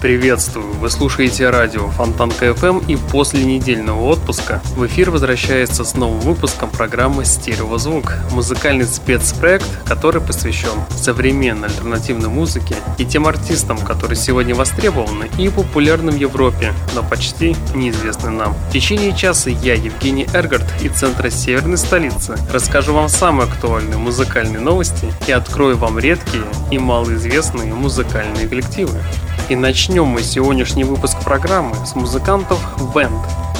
Приветствую! Вы слушаете радио Фонтанка FM и после недельного отпуска в эфир возвращается с новым выпуском программы «Стереозвук» – музыкальный спецпроект, который посвящен современной альтернативной музыке и тем артистам, которые сегодня востребованы и популярны в Европе, но почти неизвестны нам. В течение часа я, Евгений Эргард, из центра Северной столицы, расскажу вам самые актуальные музыкальные новости и открою вам редкие и малоизвестные музыкальные коллективы. И начнем мы сегодняшний выпуск программы с музыкантов Band.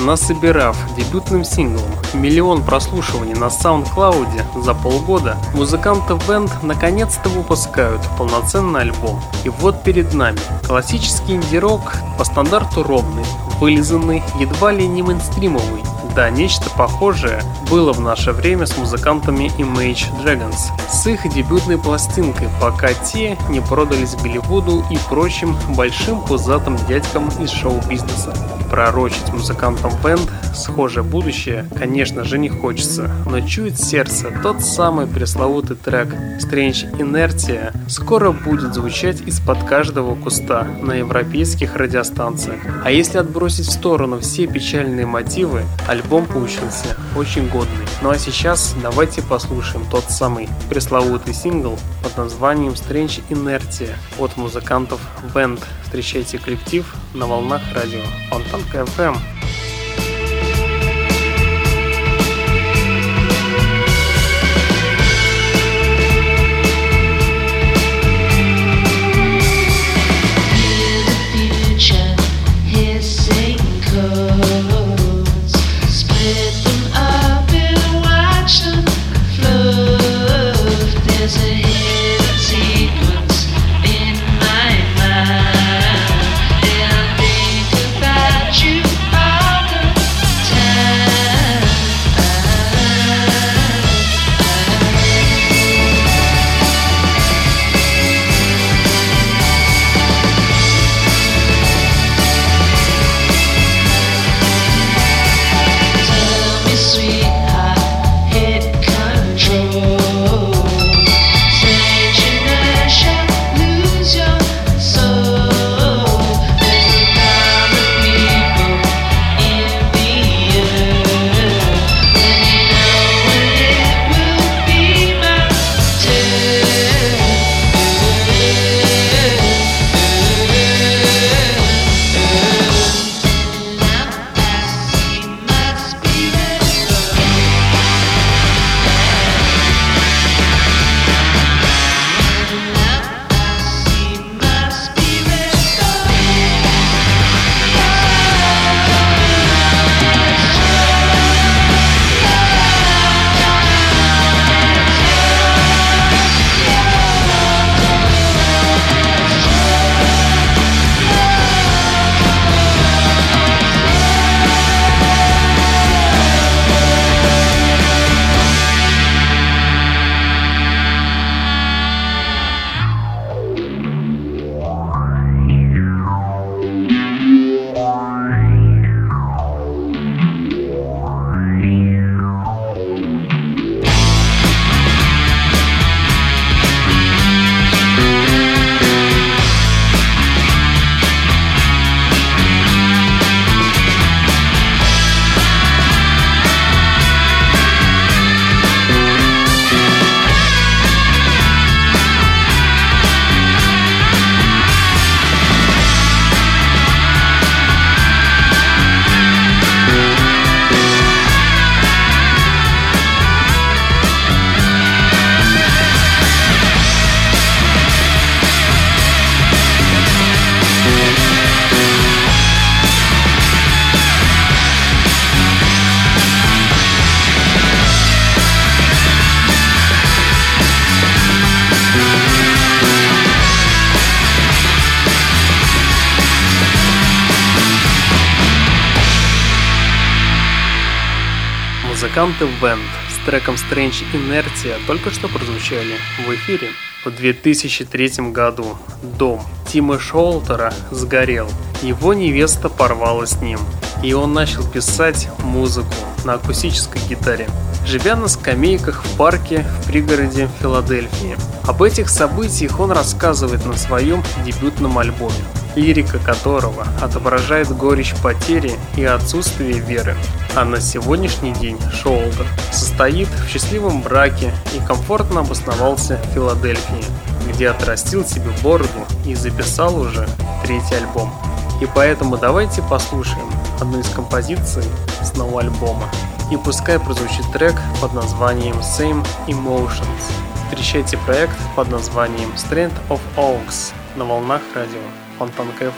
Насобирав дебютным синглом миллион прослушиваний на SoundCloud за полгода, музыканты Band наконец-то выпускают полноценный альбом. И вот перед нами классический инди-рок по стандарту ровный, вылизанный, едва ли не мейнстримовый, да, нечто похожее было в наше время с музыкантами Image Dragons, с их дебютной пластинкой, пока те не продались Голливуду и прочим большим пузатым дядькам из шоу-бизнеса. Пророчить музыкантам бенд схожее будущее, конечно же, не хочется, но чует сердце тот самый пресловутый трек Strange Inertia скоро будет звучать из-под каждого куста на европейских радиостанциях. А если отбросить в сторону все печальные мотивы, получился очень годный. Ну а сейчас давайте послушаем тот самый пресловутый сингл под названием Strange Inertia от музыкантов Band. Встречайте коллектив на волнах радио Фонтанка FM. Музыканты Vent с треком Strange Inertia только что прозвучали в эфире. В 2003 году дом Тима Шолтера сгорел. Его невеста порвала с ним, и он начал писать музыку на акустической гитаре, живя на скамейках в парке в пригороде Филадельфии. Об этих событиях он рассказывает на своем дебютном альбоме лирика которого отображает горечь потери и отсутствие веры. А на сегодняшний день Шоулдер состоит в счастливом браке и комфортно обосновался в Филадельфии, где отрастил себе бороду и записал уже третий альбом. И поэтому давайте послушаем одну из композиций с нового альбома. И пускай прозвучит трек под названием Same Emotions. Встречайте проект под названием Strength of Oaks на волнах радио. Фонтанка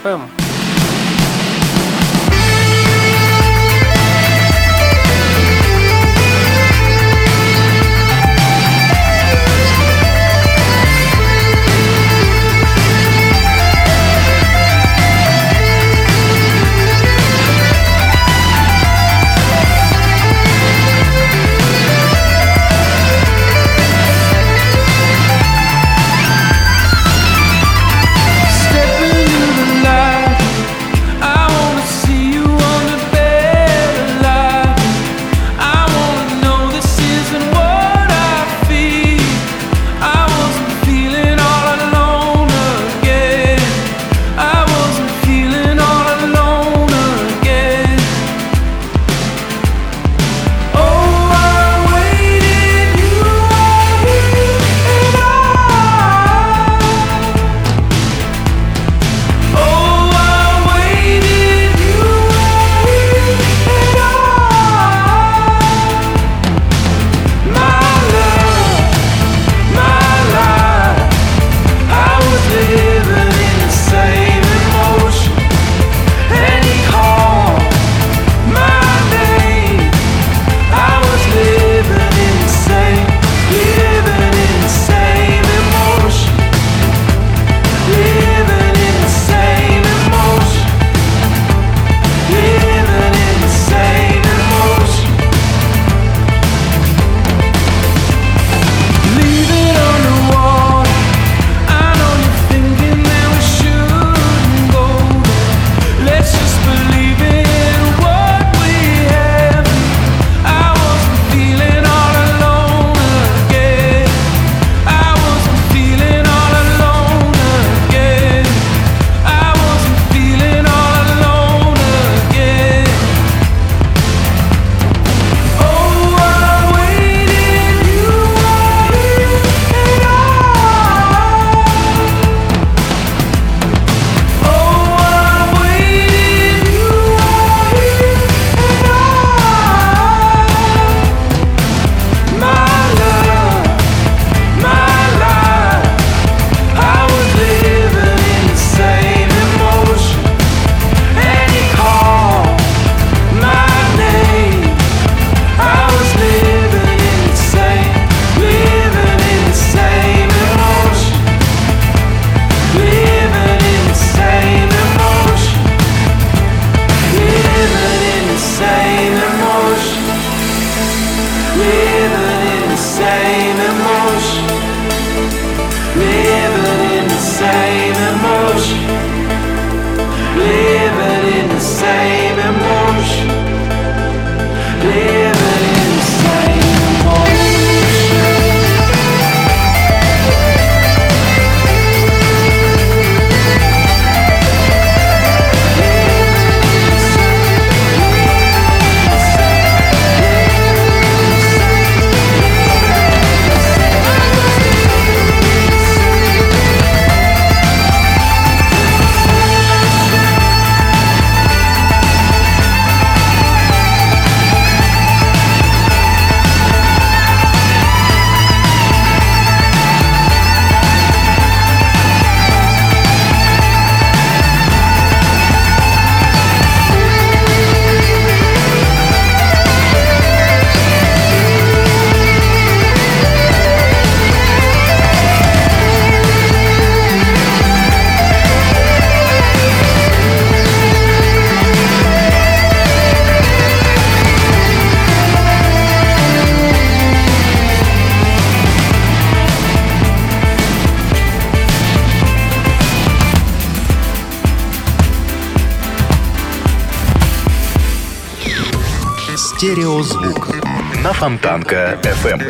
Фонтанка FM.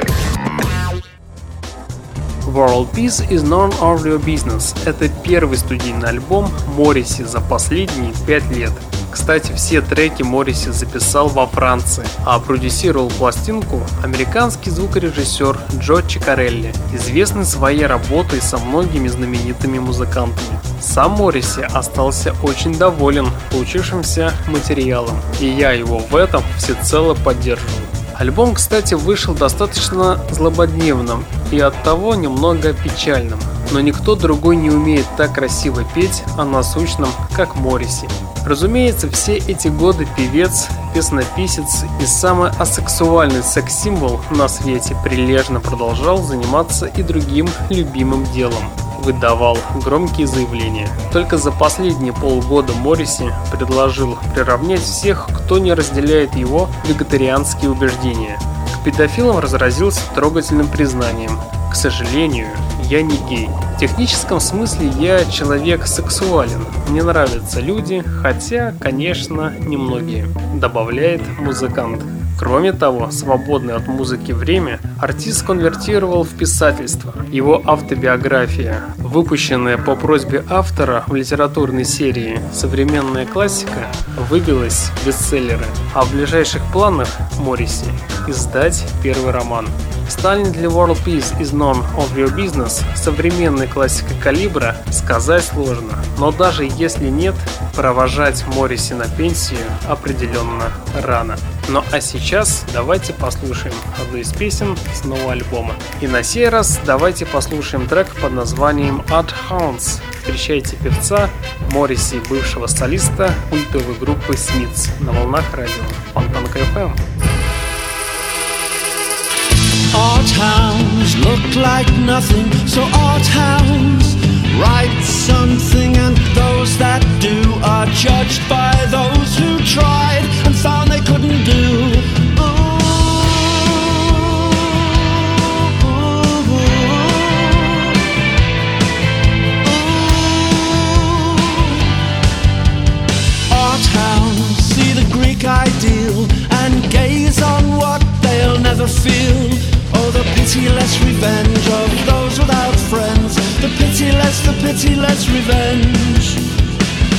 World Peace is None of Your Business – это первый студийный альбом Морриси за последние пять лет. Кстати, все треки Морриси записал во Франции, а продюсировал пластинку американский звукорежиссер Джо Чикарелли, известный своей работой со многими знаменитыми музыкантами. Сам Морриси остался очень доволен получившимся материалом, и я его в этом всецело поддерживаю. Альбом, кстати, вышел достаточно злободневным и оттого немного печальным. Но никто другой не умеет так красиво петь о насущном, как Морриси. Разумеется, все эти годы певец, песнописец и самый асексуальный секс-символ на свете прилежно продолжал заниматься и другим любимым делом выдавал громкие заявления. Только за последние полгода Морриси предложил приравнять всех, кто не разделяет его вегетарианские убеждения. К педофилам разразился трогательным признанием. К сожалению, я не гей. В техническом смысле я человек сексуален. Мне нравятся люди, хотя, конечно, немногие, добавляет музыкант. Кроме того, свободное от музыки время артист конвертировал в писательство. Его автобиография, выпущенная по просьбе автора в литературной серии «Современная классика», выбилась в бестселлеры, а в ближайших планах Морриси издать первый роман. Станет для World Peace is None of Your Business современной классикой калибра сказать сложно, но даже если нет, провожать Морриси на пенсию определенно рано. Ну а сейчас давайте послушаем одну из песен с нового альбома. И на сей раз давайте послушаем трек под названием Art Hounds. Встречайте певца Морриси, бывшего солиста культовой группы Смитс на волнах радио Фонтанка FM. Our towns look like nothing, so our towns write something, and those that do are judged by those who tried and found they couldn't do. Our towns see the Greek ideal and gaze on what they'll never feel. Oh, the pitiless revenge of those pitiless, the pitiless revenge.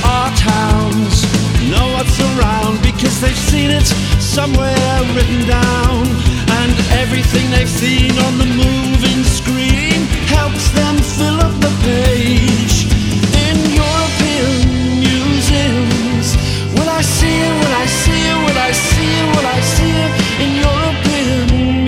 Our towns know what's around because they've seen it somewhere written down. And everything they've seen on the moving screen helps them fill up the page. In European museums, will I see it? Will I see it? Will I see it? Will I see it? In European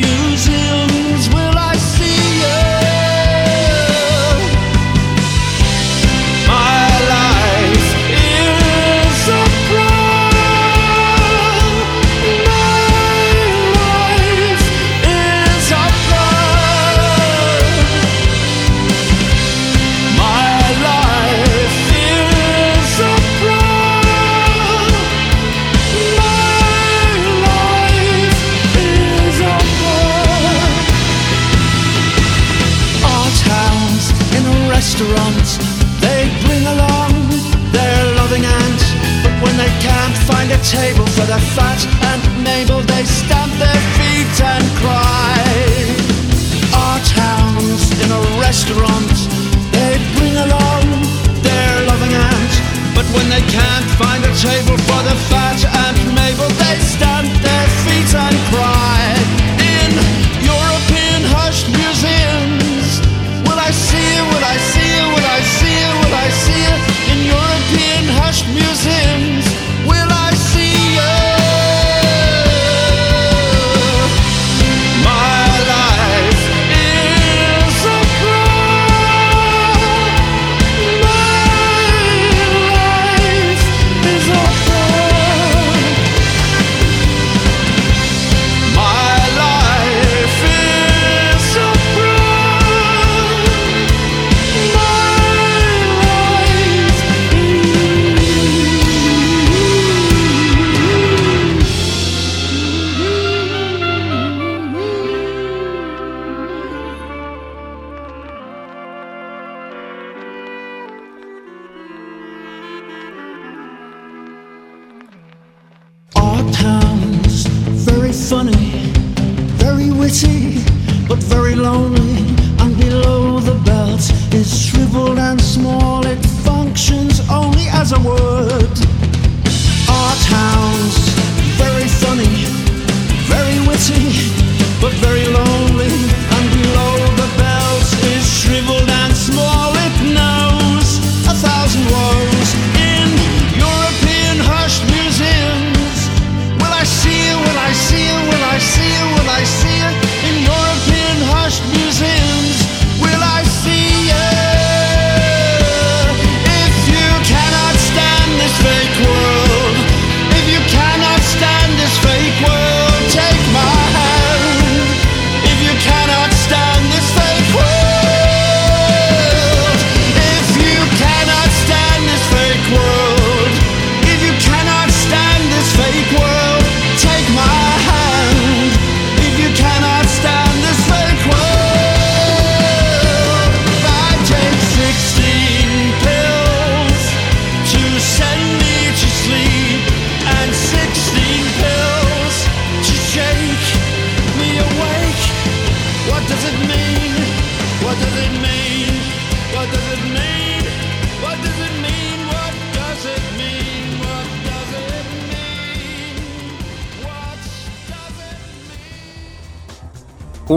table for the fat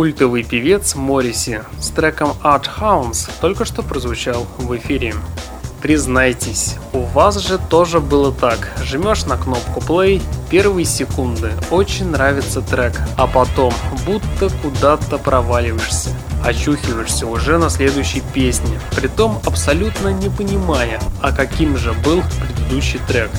Культовый певец Морриси с треком Art Hounds только что прозвучал в эфире. Признайтесь, у вас же тоже было так. Жмешь на кнопку play, первые секунды очень нравится трек, а потом будто куда-то проваливаешься. Очухиваешься уже на следующей песне, притом абсолютно не понимая, а каким же был предыдущий трек.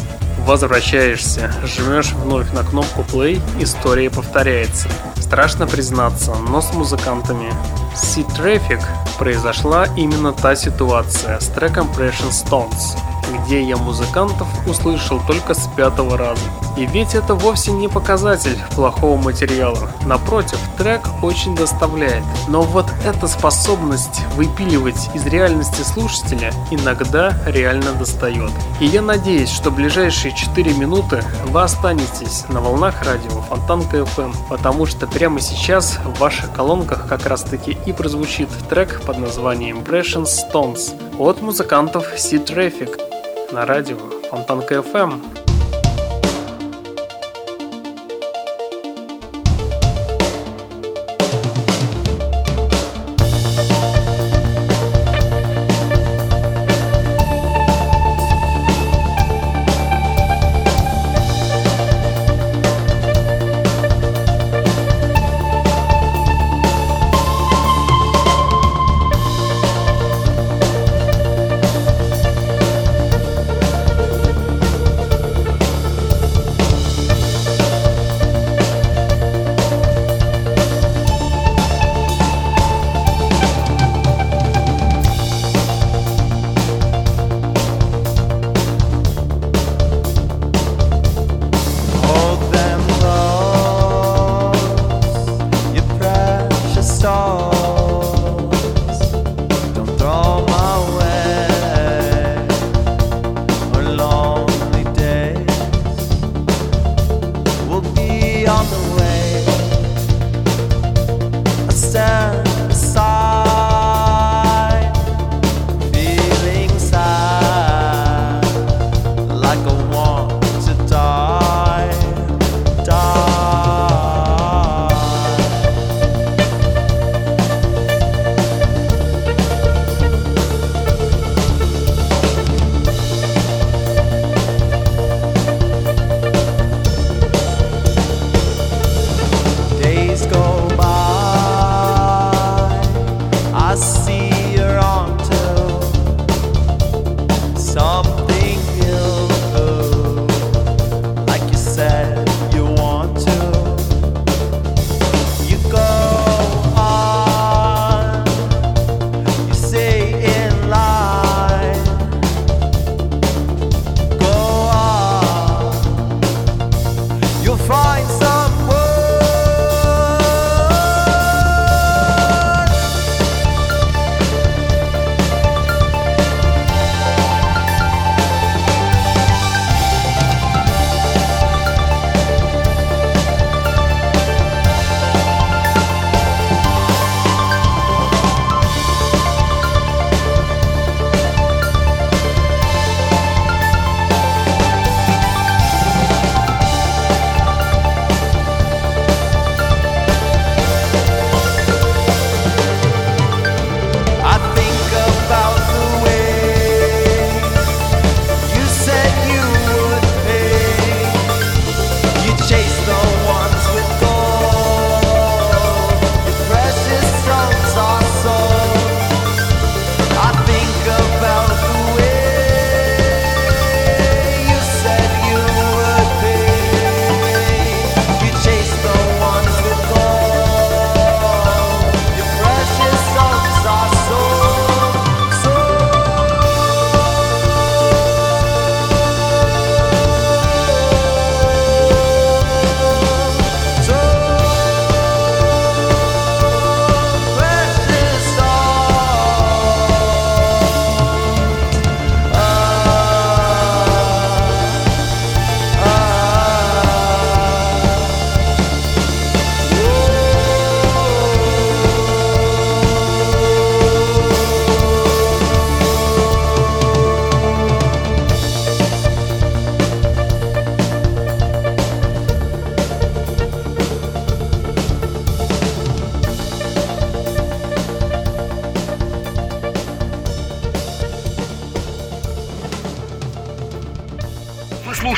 Возвращаешься, жмешь вновь на кнопку play, история повторяется. Страшно признаться, но с музыкантами. Sea Traffic произошла именно та ситуация с треком Precious Stones где я музыкантов услышал только с пятого раза. И ведь это вовсе не показатель плохого материала. Напротив, трек очень доставляет. Но вот эта способность выпиливать из реальности слушателя иногда реально достает. И я надеюсь, что ближайшие 4 минуты вы останетесь на волнах радио Фонтан КФМ, потому что прямо сейчас в ваших колонках как раз таки и прозвучит трек под названием Impression Stones от музыкантов Sea Traffic на радио Фонтанка FM.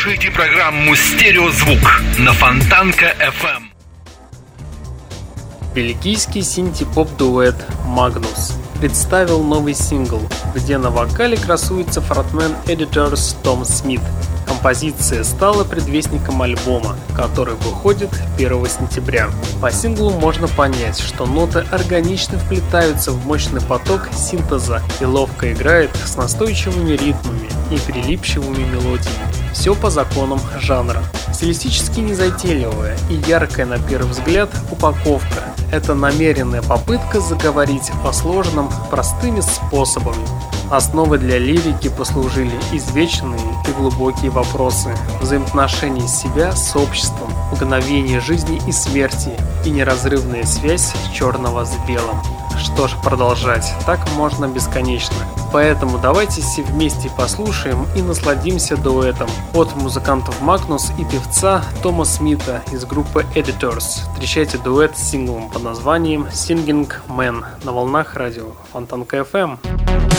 Слушаете программу «Стереозвук» на Фонтанка FM. Бельгийский синти-поп-дуэт «Магнус» представил новый сингл, где на вокале красуется фронтмен Editors Том Смит. Композиция стала предвестником альбома, который выходит 1 сентября. По синглу можно понять, что ноты органично вплетаются в мощный поток синтеза и ловко играет с настойчивыми ритмами и прилипчивыми мелодиями. Все по законам жанра. Стилистически незатейливая и яркая на первый взгляд упаковка – это намеренная попытка заговорить о сложном простыми способами. Основой для лирики послужили извечные и глубокие вопросы взаимоотношений себя с обществом, мгновение жизни и смерти и неразрывная связь черного с белым. Что ж, продолжать. Так можно бесконечно. Поэтому давайте все вместе послушаем и насладимся дуэтом от музыкантов Магнус и певца Тома Смита из группы Editors. Встречайте дуэт с синглом под названием Singing Man на волнах радио Фонтанка FM. What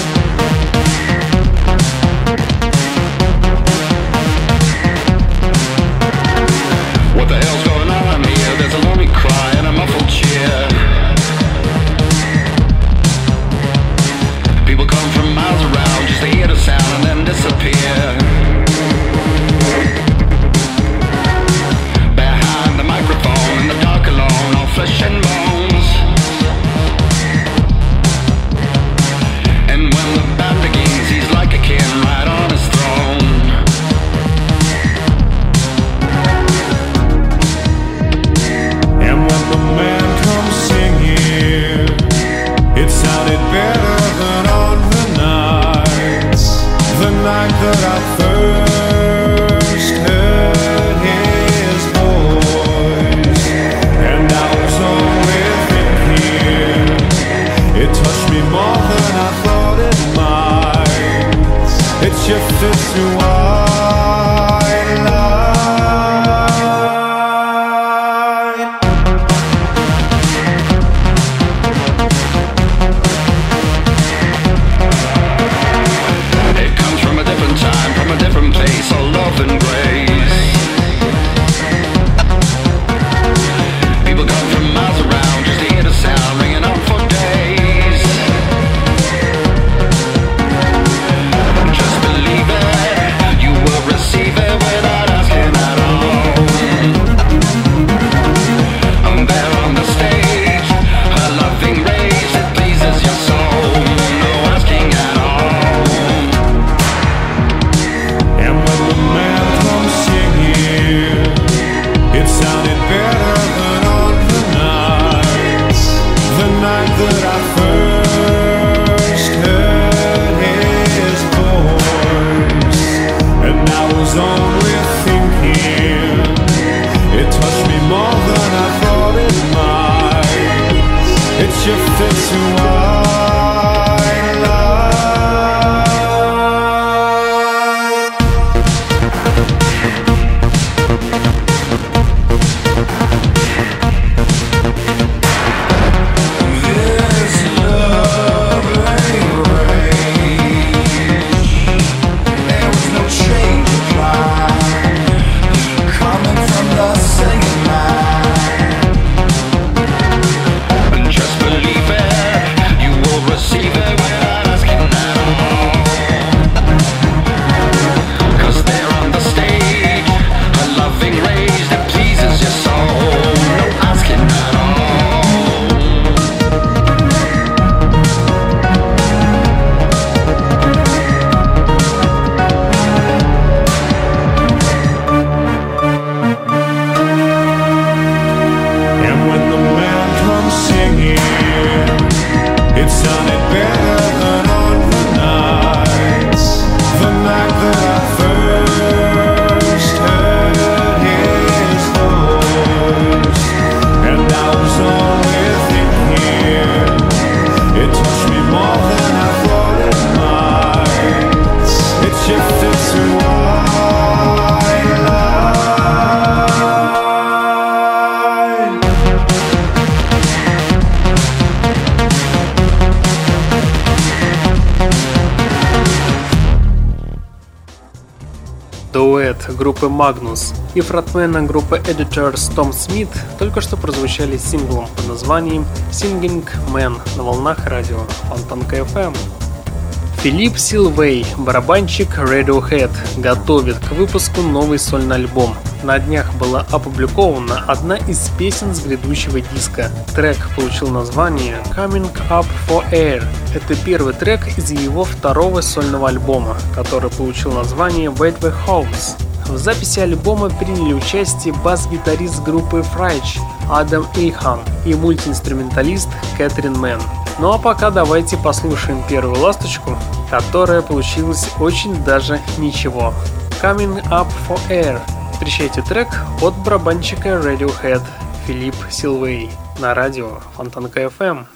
и фронтмена группы Editors Том Смит только что прозвучали синглом под названием Singing Man на волнах радио Фонтанка FM. Филипп Силвей, барабанщик Radiohead, готовит к выпуску новый сольный альбом. На днях была опубликована одна из песен с грядущего диска. Трек получил название Coming Up for Air. Это первый трек из его второго сольного альбома, который получил название Gateway House. В записи альбома приняли участие бас-гитарист группы Fridge Адам Илхан и мультиинструменталист Кэтрин Мэн. Ну а пока давайте послушаем первую ласточку, которая получилась очень даже ничего. Coming Up for Air. Встречайте трек от барабанщика Radiohead Филип Сэлуэй на радио Фонтанка FM.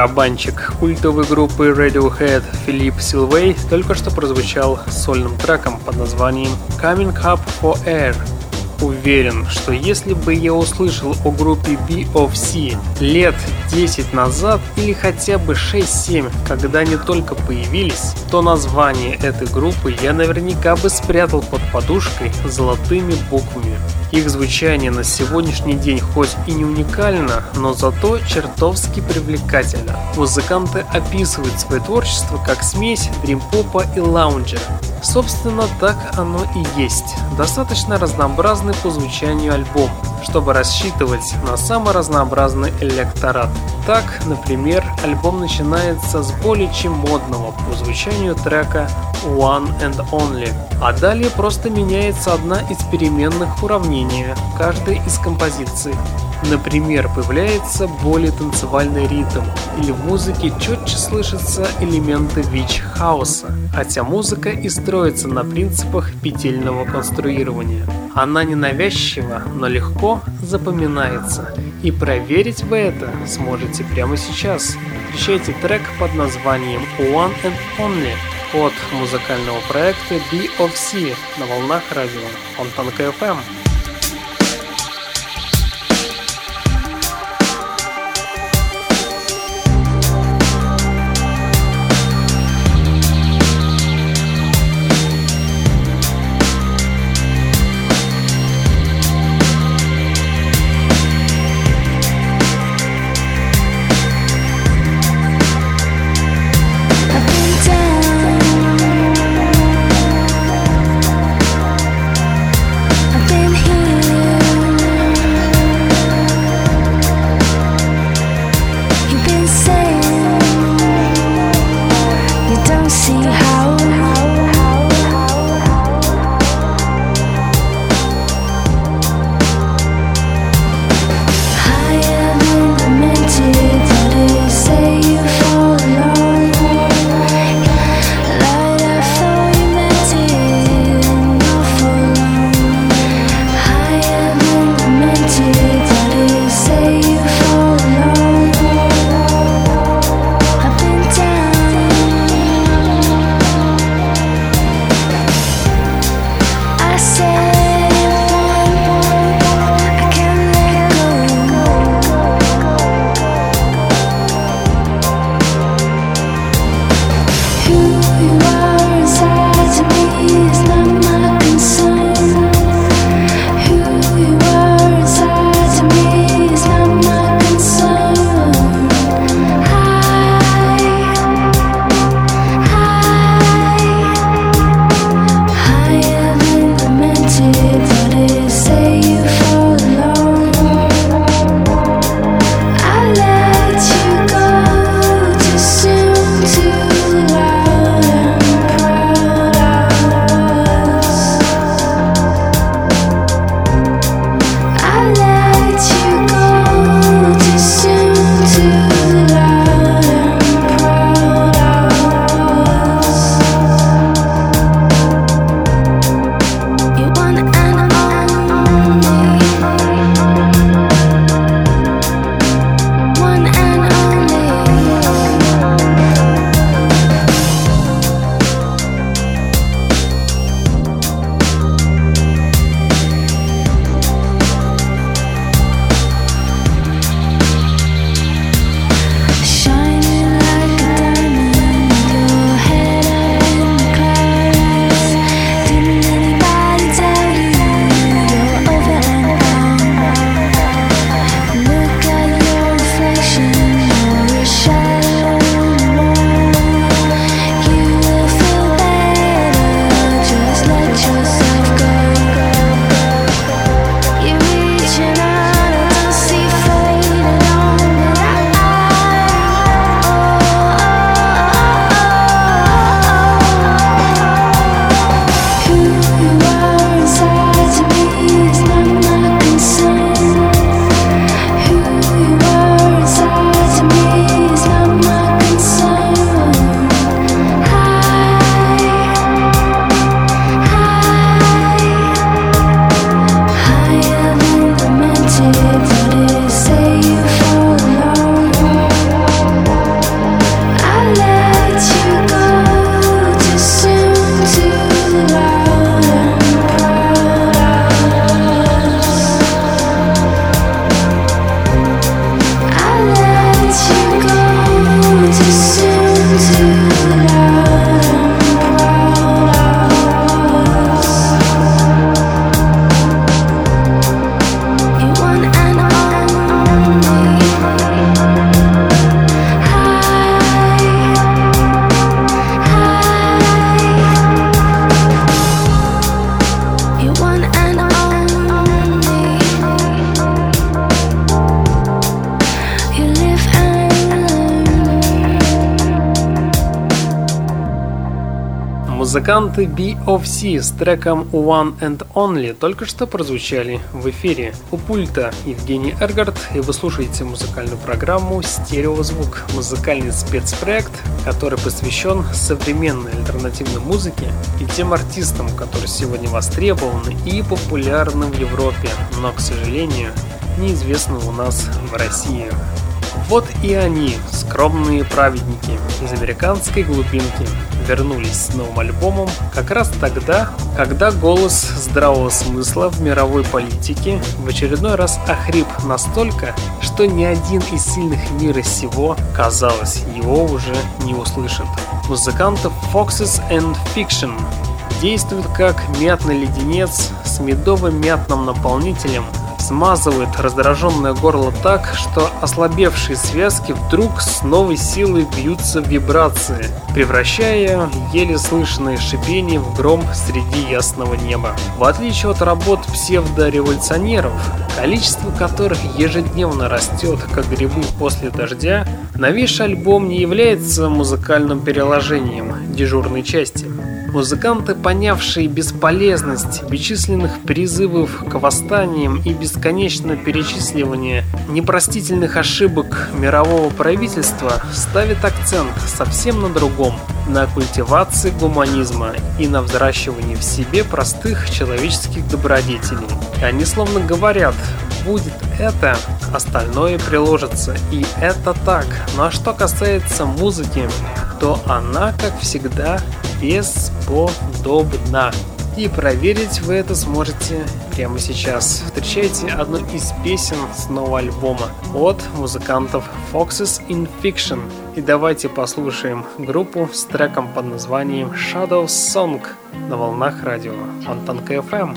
Барабанщик культовой группы Radiohead Филипп Силвей только что прозвучал сольным треком под названием Coming Up for Air. Уверен, что если бы я услышал о группе BOFC лет 10 назад или хотя бы 6-7, когда они только появились, то название этой группы я наверняка бы спрятал под подушкой золотыми буквами. Их звучание на сегодняшний день хоть и не уникально, но зато чертовски привлекательно. Музыканты описывают свое творчество как смесь дрим-попа и лаунжа. Собственно, так оно и есть. Достаточно разнообразный по звучанию альбом, чтобы рассчитывать на самый разнообразный электорат. Так, например, альбом начинается с более чем модного по звучанию трека One and Only, а далее просто меняется одна из переменных уравнения каждой из композиций. Например, появляется более танцевальный ритм, или в музыке четче слышатся элементы вич-хауса, хотя музыка и строится на принципах петельного конструирования. Она ненавязчива, но легко запоминается, и проверить вы это сможете прямо сейчас. Встречайте трек под названием One and Only от музыкального проекта BOC на волнах радио Фонтанка FM. Музыканты BOFC с треком One and Only только что прозвучали в эфире. У пульта Евгений Эргард, и вы слушаете музыкальную программу «Стереозвук» – музыкальный спецпроект, который посвящен современной альтернативной музыке и тем артистам, которые сегодня востребованы и популярны в Европе, но, к сожалению, неизвестны у нас в России. Вот и они, скромные праведники из американской глубинки, вернулись с новым альбомом как раз тогда, когда голос здравого смысла в мировой политике в очередной раз охрип настолько, что ни один из сильных мира сего, казалось, его уже не услышит. Музыкантов Foxes and Fiction действует как мятный леденец с медовым мятным наполнителем – смазывает раздраженное горло так, что ослабевшие связки вдруг с новой силой бьются в вибрации, превращая еле слышное шипение в гром среди ясного неба. В отличие от работ псевдореволюционеров, количество которых ежедневно растет, как грибы после дождя, новейший альбом не является музыкальным переложением дежурной части. Музыканты, понявшие бесполезность бесчисленных призывов к восстаниям и бесконечное перечисливание непростительных ошибок мирового правительства, ставят акцент совсем на другом – на культивации гуманизма и на взращивании в себе простых человеческих добродетелей. Они словно говорят, будет это, остальное приложится. И это так. Ну а что касается музыки, то она, как всегда, бесподобна. И проверить вы это сможете прямо сейчас. Встречайте одну из песен с нового альбома от музыкантов Foxes in Fiction. И давайте послушаем группу с треком под названием Shadow Song на волнах радио Фонтанка FM.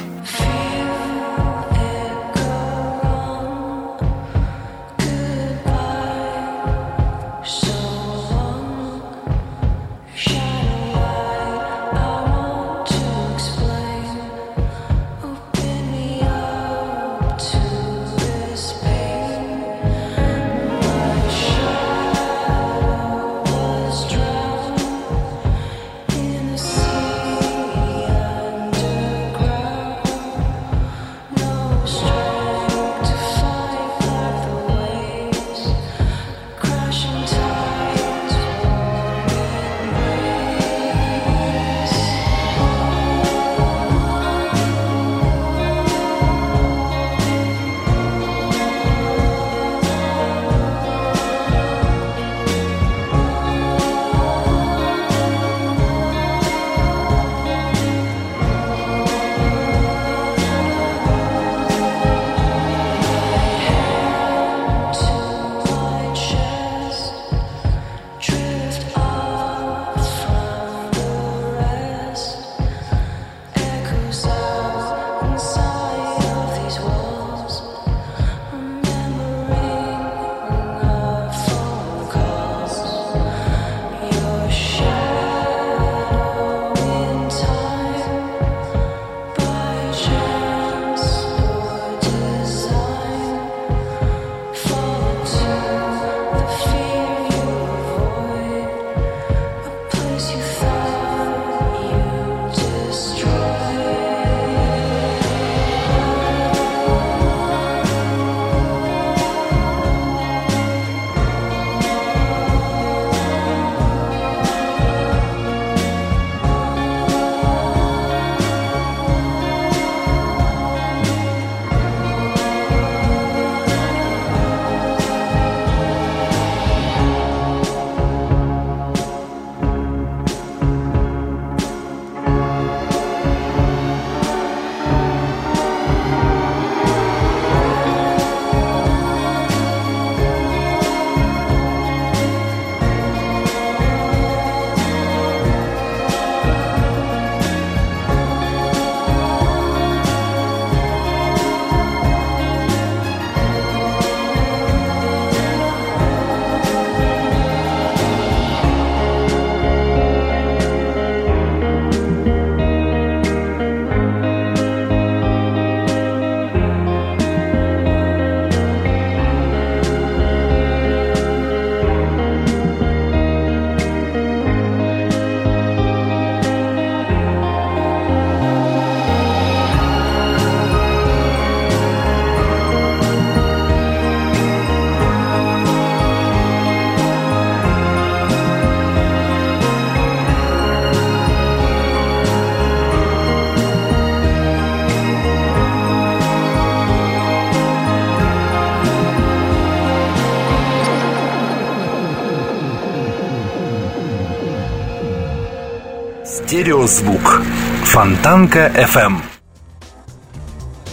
Стереозвук. Фонтанка FM.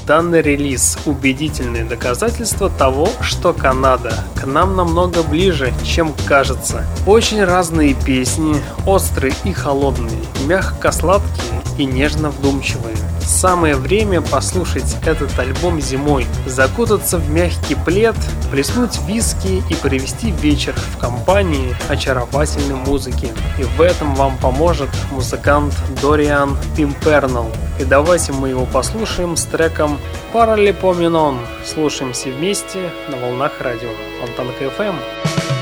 Данный релиз – убедительное доказательство того, что Канада к нам намного ближе, чем кажется. Очень разные песни, острые и холодные, мягко-сладкие и нежно-вдумчивые. Самое время послушать этот альбом зимой, закутаться в мягкий плед, плеснуть виски и провести вечер в компании очаровательной музыки. И в этом вам поможет музыкант Дориан Пимпернал. И давайте мы его послушаем с треком Паралипоминон. Слушаемся вместе на волнах радио Фонтанка FM.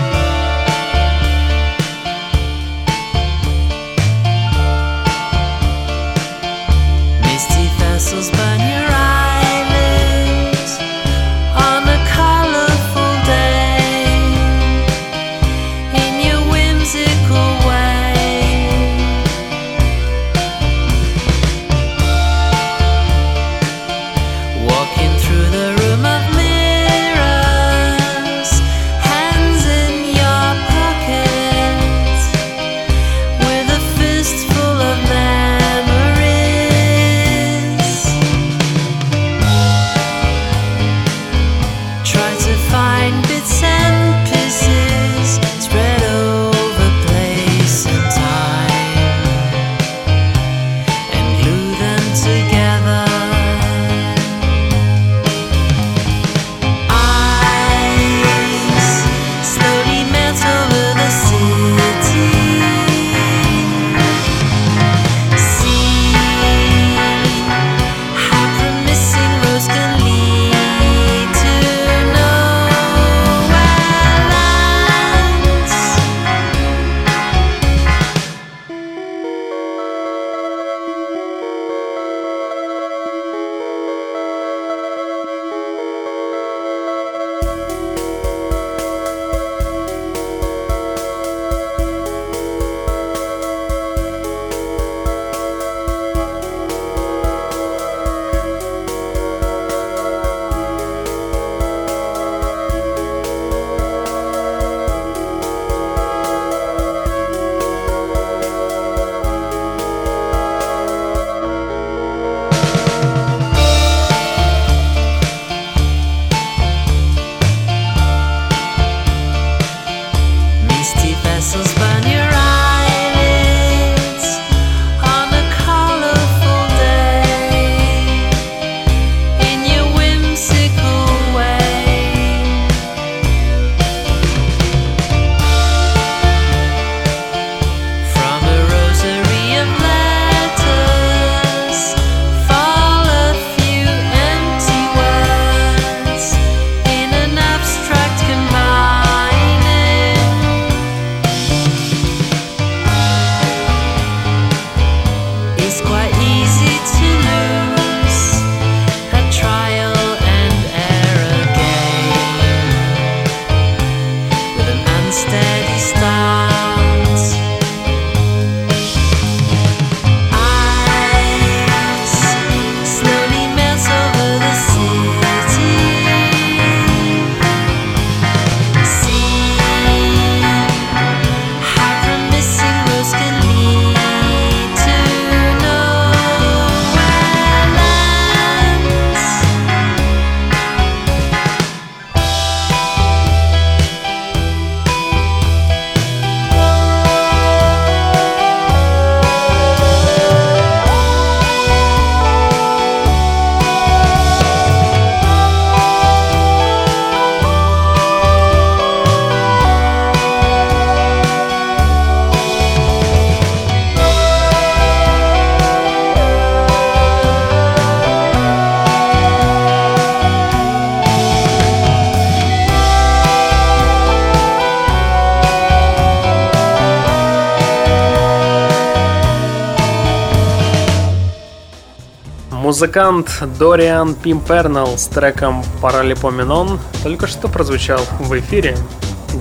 Музыкант Дориан Пимпернал с треком «Паралипоменон» только что прозвучал в эфире.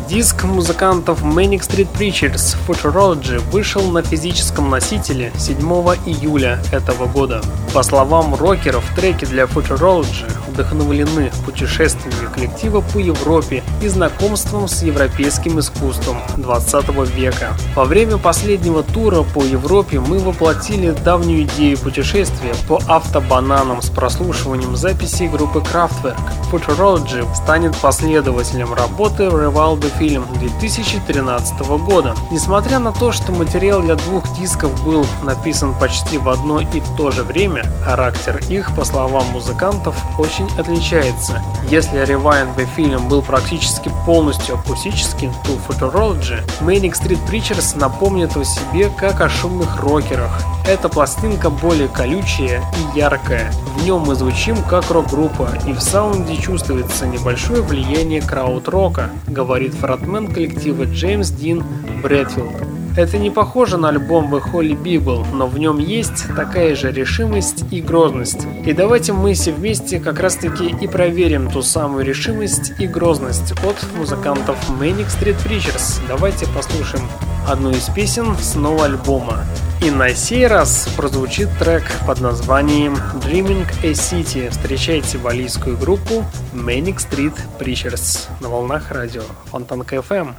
Диск музыкантов Manic Street Preachers Futurology вышел на физическом носителе 7 июля этого года. По словам рокеров, треки для Futurology вдохновлены путешествиями коллектива по Европе и знакомством с европейским искусством 20 века. Во время последнего тура по Европе мы воплотили давнюю идею путешествия по автобананам с прослушиванием записей группы Kraftwerk. Futurology станет последователем работы Revolve Film 2013 года. Несмотря на то, что материал для двух дисков был написан почти в одно и то же время, характер их, по словам музыкантов, очень отличается. Если Rewind the Film был практически полностью акустическим, то Futurology Manic Street Preachers напомнит о себе как о шумных рокерах. Эта пластинка более колючая и яркая. В нем мы звучим как рок-группа, и в саунде чувствуется небольшое влияние крауд-рока, говорит фронтмен коллектива Джеймс Дин Брэдфилд. Это не похоже на альбом The Holy Bible, но в нем есть такая же решимость и грозность. И давайте мы все вместе как раз таки и проверим ту самую решимость и грозность от музыкантов Manic Street Preachers. Давайте послушаем одну из песен с нового альбома. И на сей раз прозвучит трек под названием Dreaming a City. Встречайте валийскую группу Manic Street Preachers на волнах радио Фонтанка FM.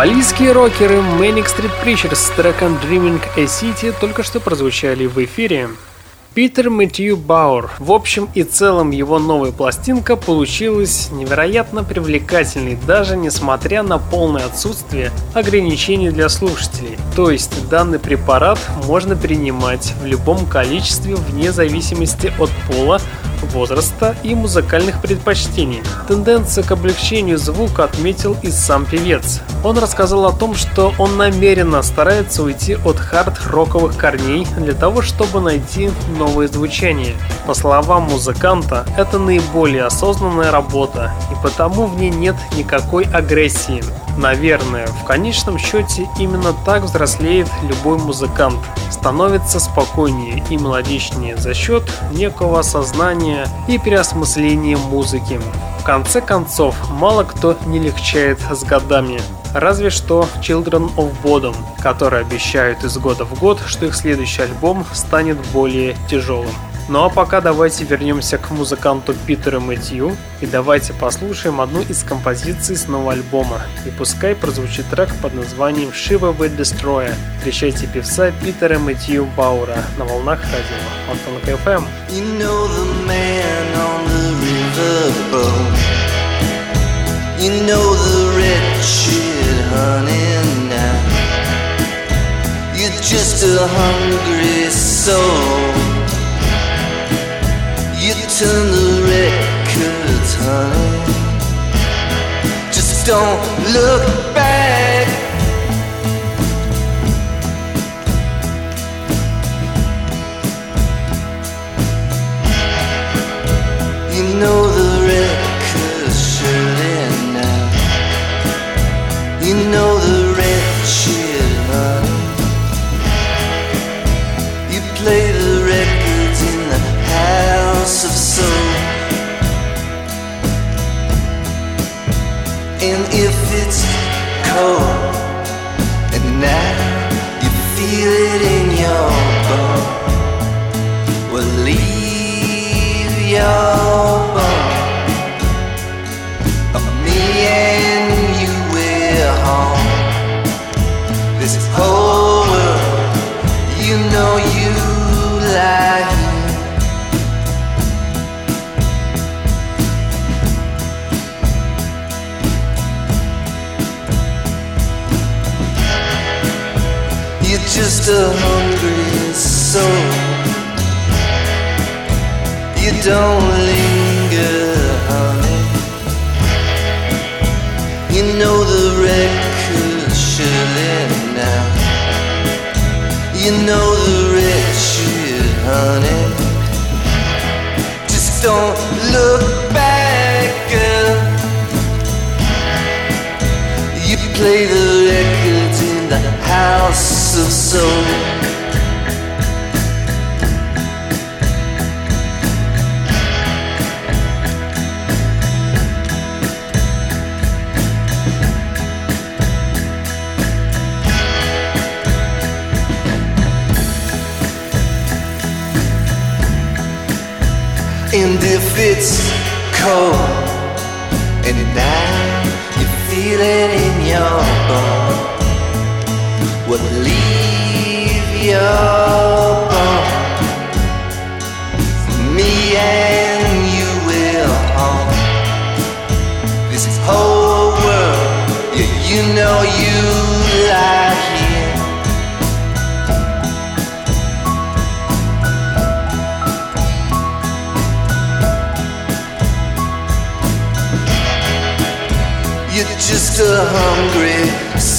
Валийские рокеры Manic Street Preachers с треком Dreaming a City только что прозвучали в эфире. Питер Мэтью Бауэр. В общем и целом его новая пластинка получилась невероятно привлекательной, даже несмотря на полное отсутствие ограничений для слушателей. То есть данный препарат можно принимать в любом количестве вне зависимости от пола, возраста и музыкальных предпочтений. Тенденция к облегчению звука отметил и сам певец. Он рассказал о том, что он намеренно старается уйти от хард-роковых корней для того, чтобы найти новое звучание. По словам музыканта, это наиболее осознанная работа, и потому в ней нет никакой агрессии. Наверное, в конечном счете именно так взрослеет любой музыкант, становится спокойнее и мелодичнее за счет некого осознания и переосмысления музыки. В конце концов, мало кто не легчает с годами. Разве что Children of Bodom, которые обещают из года в год, что их следующий альбом станет более тяжелым. Ну а пока давайте вернемся к музыканту Питеру Мэтью и давайте послушаем одну из композиций с нового альбома. И пускай прозвучит трек под названием Shiva with Destroyer. Встречайте певца Питера Мэтью Баура на волнах радио Антон КФМ. You know. You're just a hungry soul. Turn the records, honey. Just don't look back. You know the records surely now. You know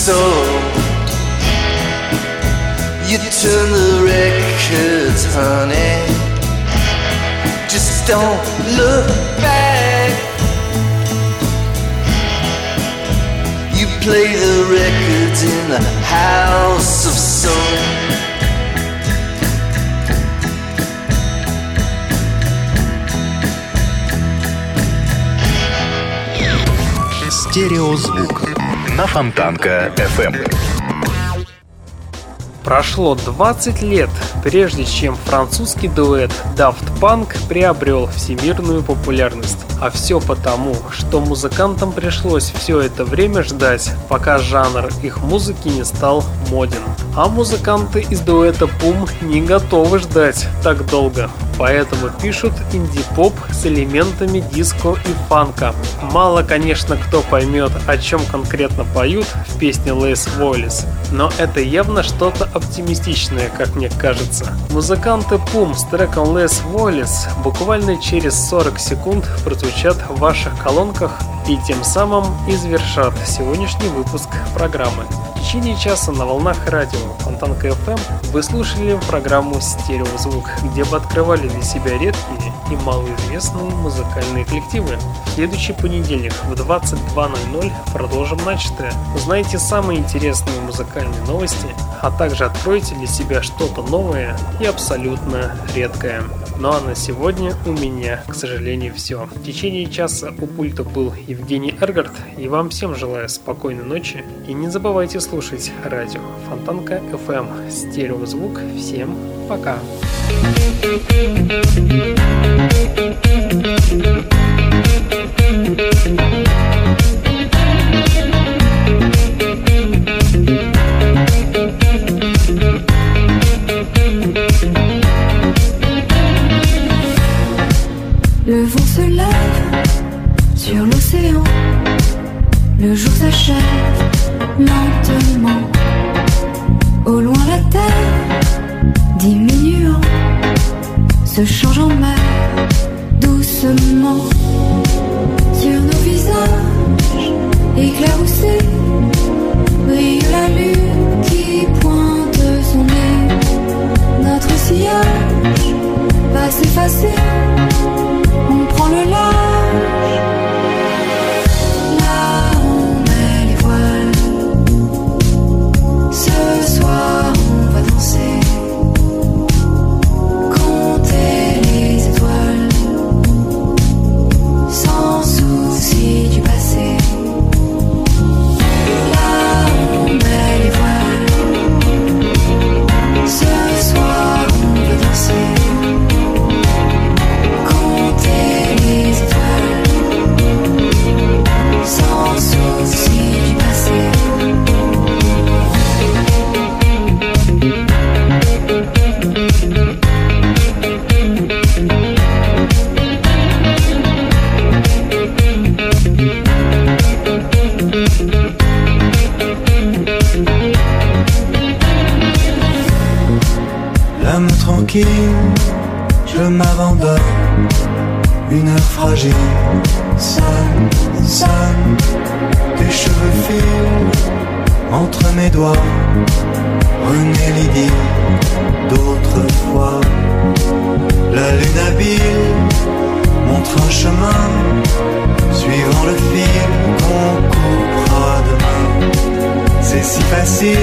soul. You turn the records, honey. Just don't look back. You play the records in the house of soul. Стереозвук На Фонтанка FM. Прошло 20 лет, прежде чем французский дуэт Daft Punk приобрел всемирную популярность. А все потому, что музыкантам пришлось все это время ждать, пока жанр их музыки не стал моден. А музыканты из дуэта Пум не готовы ждать так долго, поэтому пишут инди-поп с элементами диско и фанка. Мало, конечно, кто поймет, о чем конкретно поют в песне Les Voiles, но это явно что-то оптимистичное, как мне кажется. Музыканты Poom с треком Les Voiles буквально через 40 секунд прозвучат в ваших колонках и тем самым завершат сегодняшний выпуск программы. В течение часа на волнах радио Фонтанка FM вы слушали программу «Стереозвук», где мы открывали для себя редкие и малоизвестные музыкальные коллективы. В следующий понедельник в 22.00 продолжим начатое. Узнаете самые интересные музыкальные новости, а также откройте для себя что-то новое и абсолютно редкое. Ну а на сегодня у меня, к сожалению, все. В течение часа у пульта был Евгений Эргард, и вам всем желаю спокойной ночи. И не забывайте слушать радио Фонтанка FM стереозвук. Всем пока. Le C'est si facile,